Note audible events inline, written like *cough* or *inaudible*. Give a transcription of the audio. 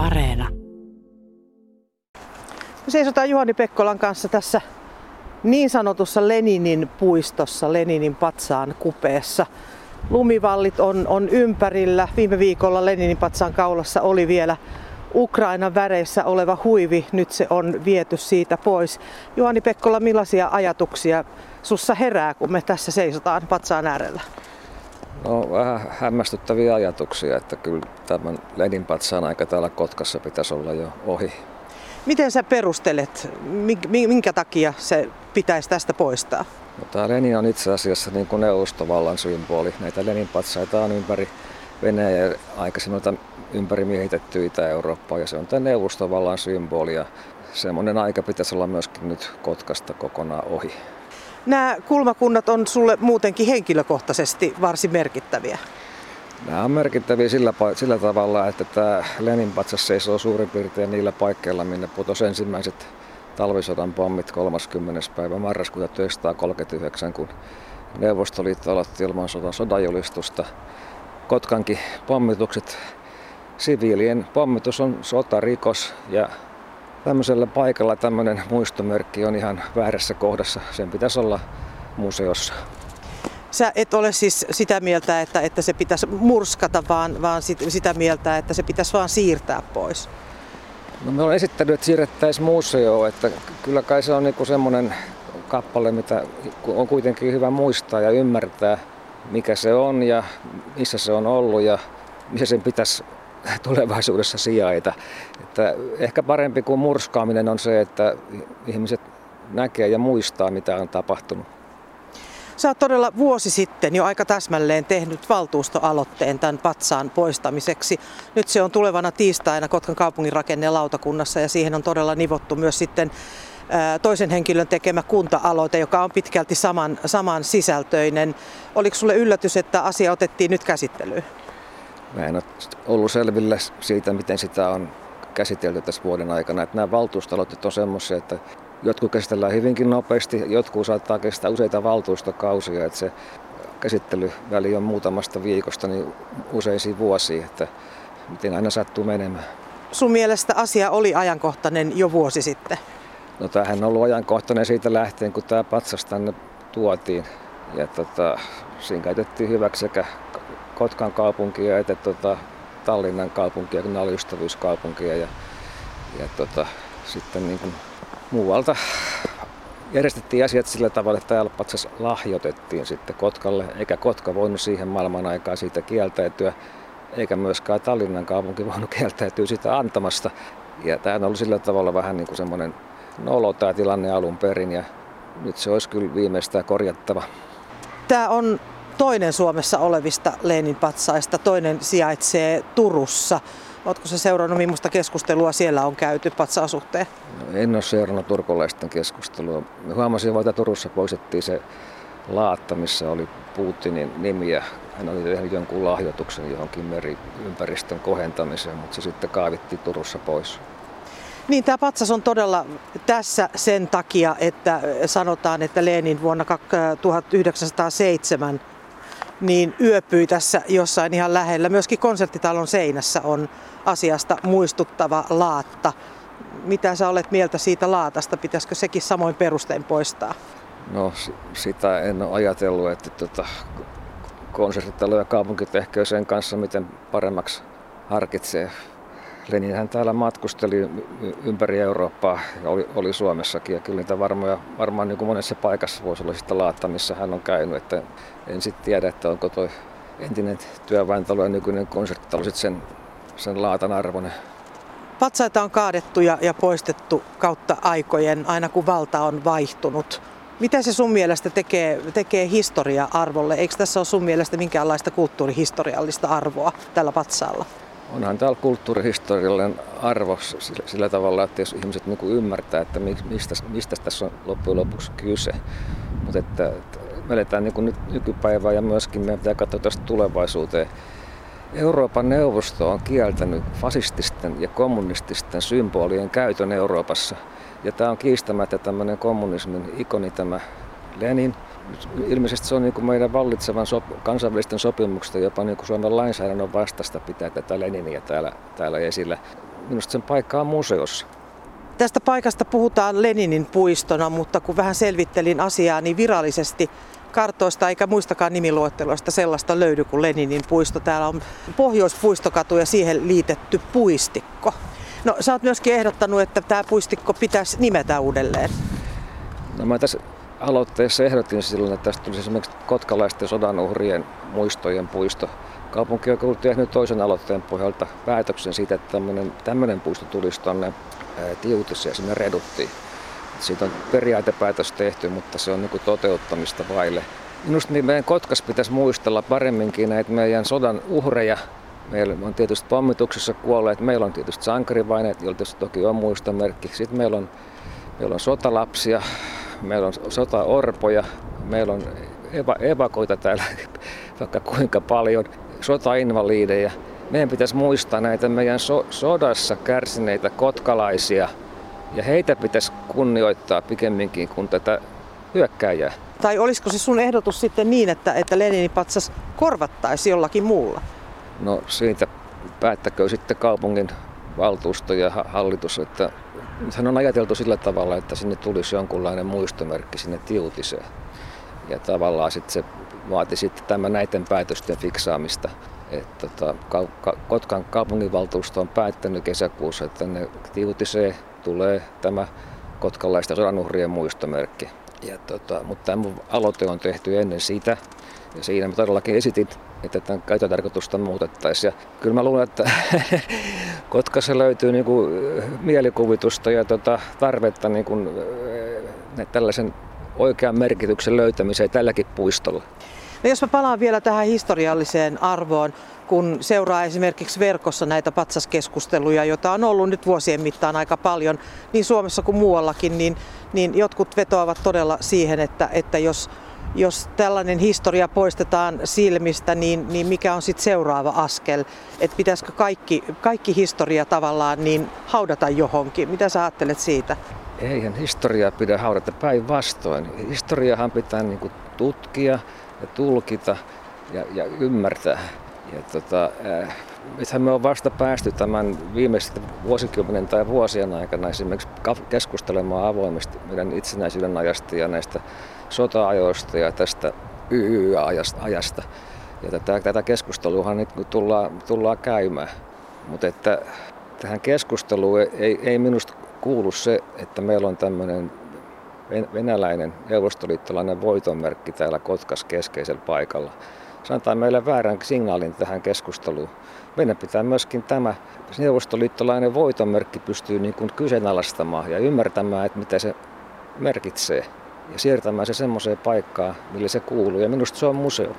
Areena. Seisotaan Juhani Pekkolan kanssa tässä niin sanotussa Leninin puistossa, Leninin patsaan kupeessa. Lumivallit on, on ympärillä. Viime viikolla Leninin patsaan kaulassa oli vielä Ukrainan väreissä oleva huivi. Nyt se on viety siitä pois. Juhani Pekkola, millaisia ajatuksia sussa herää, kun me tässä seisotaan patsaan äärellä? No vähän hämmästyttäviä ajatuksia, että kyllä tämän Lenin patsaan aika täällä Kotkassa pitäisi olla jo ohi. Miten sä perustelet, minkä takia se pitäisi tästä poistaa? No, tämä Lenin on itse asiassa niin kuin neuvostovallan symboli. Näitä Lenin patsaita on ympäri Venäjä aikaisemmin ympäri miehitetty Itä-Eurooppaa ja se on tämä neuvostovallan symboli ja semmoinen aika pitäisi olla myöskin nyt Kotkasta kokonaan ohi. Nämä kulmakunnat on sulle muutenkin henkilökohtaisesti varsin merkittäviä. Nämä on merkittäviä sillä, sillä tavalla, että tämä Lenin patsas seisoo suurin piirtein niillä paikkeilla, minne putosi ensimmäiset talvisodan pommit 30. päivä marraskuuta 1939, kun Neuvostoliitto aloitti ilman sodan sodajulistusta. Kotkankin pommitukset, siviilien pommitus on sotarikos ja tämmöisellä paikalla tämmöinen muistomerkki on ihan väärässä kohdassa. Sen pitäisi olla museossa. Sä et ole siis sitä mieltä, että, että se pitäisi murskata, vaan, vaan sit, sitä mieltä, että se pitäisi vaan siirtää pois. No me on esittänyt, että siirrettäisiin museoon, että kyllä kai se on niinku semmoinen kappale, mitä on kuitenkin hyvä muistaa ja ymmärtää, mikä se on ja missä se on ollut ja missä sen pitäisi tulevaisuudessa sijaita. Että ehkä parempi kuin murskaaminen on se, että ihmiset näkee ja muistaa, mitä on tapahtunut. Sä oot todella vuosi sitten jo aika täsmälleen tehnyt valtuustoaloitteen tämän patsaan poistamiseksi. Nyt se on tulevana tiistaina Kotkan kaupungin lautakunnassa ja siihen on todella nivottu myös sitten toisen henkilön tekemä kunta-aloite, joka on pitkälti saman, saman sisältöinen. Oliko sulle yllätys, että asia otettiin nyt käsittelyyn? Mä en ole ollut selville siitä, miten sitä on käsitelty tässä vuoden aikana. Että nämä valtuustalotet on semmoisia, että jotkut käsitellään hyvinkin nopeasti, jotkut saattaa kestää useita valtuustokausia, että se käsittelyväli on muutamasta viikosta niin useisiin vuosiin, että miten aina sattuu menemään. Sun mielestä asia oli ajankohtainen jo vuosi sitten? No tämähän on ollut ajankohtainen siitä lähtien, kun tämä patsas tänne tuotiin. Ja tota, siinä käytettiin hyväksi sekä Kotkan kaupunkia että tota, Tallinnan kaupunkia, kun oli ystävyyskaupunkia. Ja, ja tota, sitten niin kuin muualta järjestettiin asiat sillä tavalla, että täällä patsas lahjoitettiin sitten Kotkalle, eikä Kotka voinut siihen maailman aikaa siitä kieltäytyä, eikä myöskään Tallinnan kaupunki voinut *laughs* kieltäytyä sitä antamasta. Ja tämä on ollut sillä tavalla vähän niin kuin semmoinen nolo tämä tilanne alun perin ja nyt se olisi kyllä viimeistään korjattava. Tämä on toinen Suomessa olevista Lenin patsaista, toinen sijaitsee Turussa. Oletko se seurannut, millaista keskustelua siellä on käyty patsaan suhteen? No, en ole seurannut turkolaisten keskustelua. Huomasin että Turussa poistettiin se laatta, missä oli Putinin nimi ja hän oli tehnyt jonkun lahjoituksen johonkin meriympäristön kohentamiseen, mutta se sitten kaavittiin Turussa pois. Niin, tämä patsas on todella tässä sen takia, että sanotaan, että Lenin vuonna 1907 niin yöpyi tässä jossain ihan lähellä. Myöskin konserttitalon seinässä on asiasta muistuttava laatta. Mitä sä olet mieltä siitä laatasta? Pitäisikö sekin samoin perustein poistaa? No sitä en ole ajatellut, että tota, konserttitalo ja kaupunki tehköö sen kanssa miten paremmaksi harkitsee. Leninhän täällä matkusteli ympäri Eurooppaa ja oli, oli Suomessakin ja kyllä niitä varmoja, varmaan niin kuin monessa paikassa voisi olla sitä laatta, missä hän on käynyt. Että en sitten tiedä, että onko tuo entinen työväentalo ja nykyinen konserttitalo sen, sen laatan arvoinen. Patsaita on kaadettu ja, ja poistettu kautta aikojen, aina kun valta on vaihtunut. Mitä se sun mielestä tekee, tekee historia-arvolle? Eikö tässä ole sun mielestä minkäänlaista kulttuurihistoriallista arvoa tällä patsaalla? Onhan täällä kulttuurihistoriallinen arvo sillä tavalla, että jos ihmiset niin kuin ymmärtää, että mistä, mistä tässä on loppujen lopuksi kyse. Mutta että, että me eletään niin kuin nyt nykypäivää ja myöskin meidän pitää katsoa tästä tulevaisuuteen. Euroopan neuvosto on kieltänyt fasististen ja kommunististen symbolien käytön Euroopassa. Ja tämä on kiistämättä tämmöinen kommunismin ikoni tämä Lenin, ilmeisesti se on niin kuin meidän vallitsevan sop- kansainvälisten sopimusten, jopa niin kuin Suomen lainsäädännön vastasta pitää tätä Leniniä täällä, täällä esillä. minusta sen paikka on museossa. Tästä paikasta puhutaan Leninin puistona, mutta kun vähän selvittelin asiaa, niin virallisesti kartoista eikä muistakaan nimiluetteloista sellaista löydy kuin Leninin puisto. Täällä on Pohjoispuistokatu ja siihen liitetty puistikko. No sä oot myöskin ehdottanut, että tämä puistikko pitäisi nimetä uudelleen. No mä tässä aloitteessa ehdotin silloin, että tästä tulisi esimerkiksi kotkalaisten sodanuhrien muistojen puisto. Kaupunki on tehnyt toisen aloitteen pohjalta päätöksen siitä, että tämmöinen, tämmöinen puisto tulisi tuonne Tiutiseen sinne reduttiin. Siitä on periaatepäätös tehty, mutta se on niin toteuttamista vaille. Minusta niin meidän Kotkas pitäisi muistella paremminkin näitä meidän sodan uhreja. Meillä on tietysti pommituksessa kuolleet, meillä on tietysti sankarivaineet, joilta toki on muistomerkki. Sitten meillä on, meillä on sotalapsia, meillä on sotaorpoja, meillä on eva, evakoita täällä *laughs* vaikka kuinka paljon, sotainvaliideja. Meidän pitäisi muistaa näitä meidän so- sodassa kärsineitä kotkalaisia ja heitä pitäisi kunnioittaa pikemminkin kuin tätä hyökkääjää. Tai olisiko se sun ehdotus sitten niin, että, että Leninin patsas korvattaisi jollakin muulla? No siitä päättäkö sitten kaupungin valtuusto ja hallitus, että Nythän on ajateltu sillä tavalla, että sinne tulisi jonkunlainen muistomerkki sinne tiutiseen. Ja tavallaan sitten se vaati sitten tämä näiden päätösten fiksaamista. Että tota, Kotkan kaupunginvaltuusto on päättänyt kesäkuussa, että tänne tiutiseen tulee tämä kotkalaisten sodanuhrien muistomerkki. Ja tota, mutta tämä aloite on tehty ennen sitä. Ja siinä mä todellakin esitin, että tämän käytötarkoitusta muutettaisiin. Ja kyllä mä luulen, että *laughs* Kotkassa löytyy niin kuin mielikuvitusta ja tota, tarvetta niin kuin, tällaisen oikean merkityksen löytämiseen tälläkin puistolla. No jos mä palaan vielä tähän historialliseen arvoon, kun seuraa esimerkiksi verkossa näitä patsaskeskusteluja, joita on ollut nyt vuosien mittaan aika paljon, niin Suomessa kuin muuallakin, niin, niin jotkut vetoavat todella siihen, että, että jos jos tällainen historia poistetaan silmistä, niin, niin mikä on sitten seuraava askel? Että pitäisikö kaikki, kaikki historia tavallaan niin haudata johonkin? Mitä sä ajattelet siitä? Eihän historiaa pidä haudata päinvastoin. Historiahan pitää niin tutkia ja tulkita ja, ja ymmärtää. Ja tota, nythän me on vasta päästy tämän viimeisten vuosikymmenen tai vuosien aikana esimerkiksi keskustelemaan avoimesti meidän itsenäisyyden ajasta ja näistä sota-ajoista ja tästä YY-ajasta. Ja tätä, tätä keskustelua nyt tullaan, tullaan käymään. Mutta että tähän keskusteluun ei, ei minusta kuulu se, että meillä on tämmöinen venäläinen neuvostoliittolainen voitonmerkki täällä Kotkas keskeisellä paikalla. Se antaa meille väärän signaalin tähän keskusteluun. Meidän pitää myöskin tämä neuvostoliittolainen voitonmerkki pystyy niin kuin kyseenalaistamaan ja ymmärtämään, että mitä se merkitsee ja siirtämään se semmoiseen paikkaan, mille se kuuluu. Ja minusta se on museo.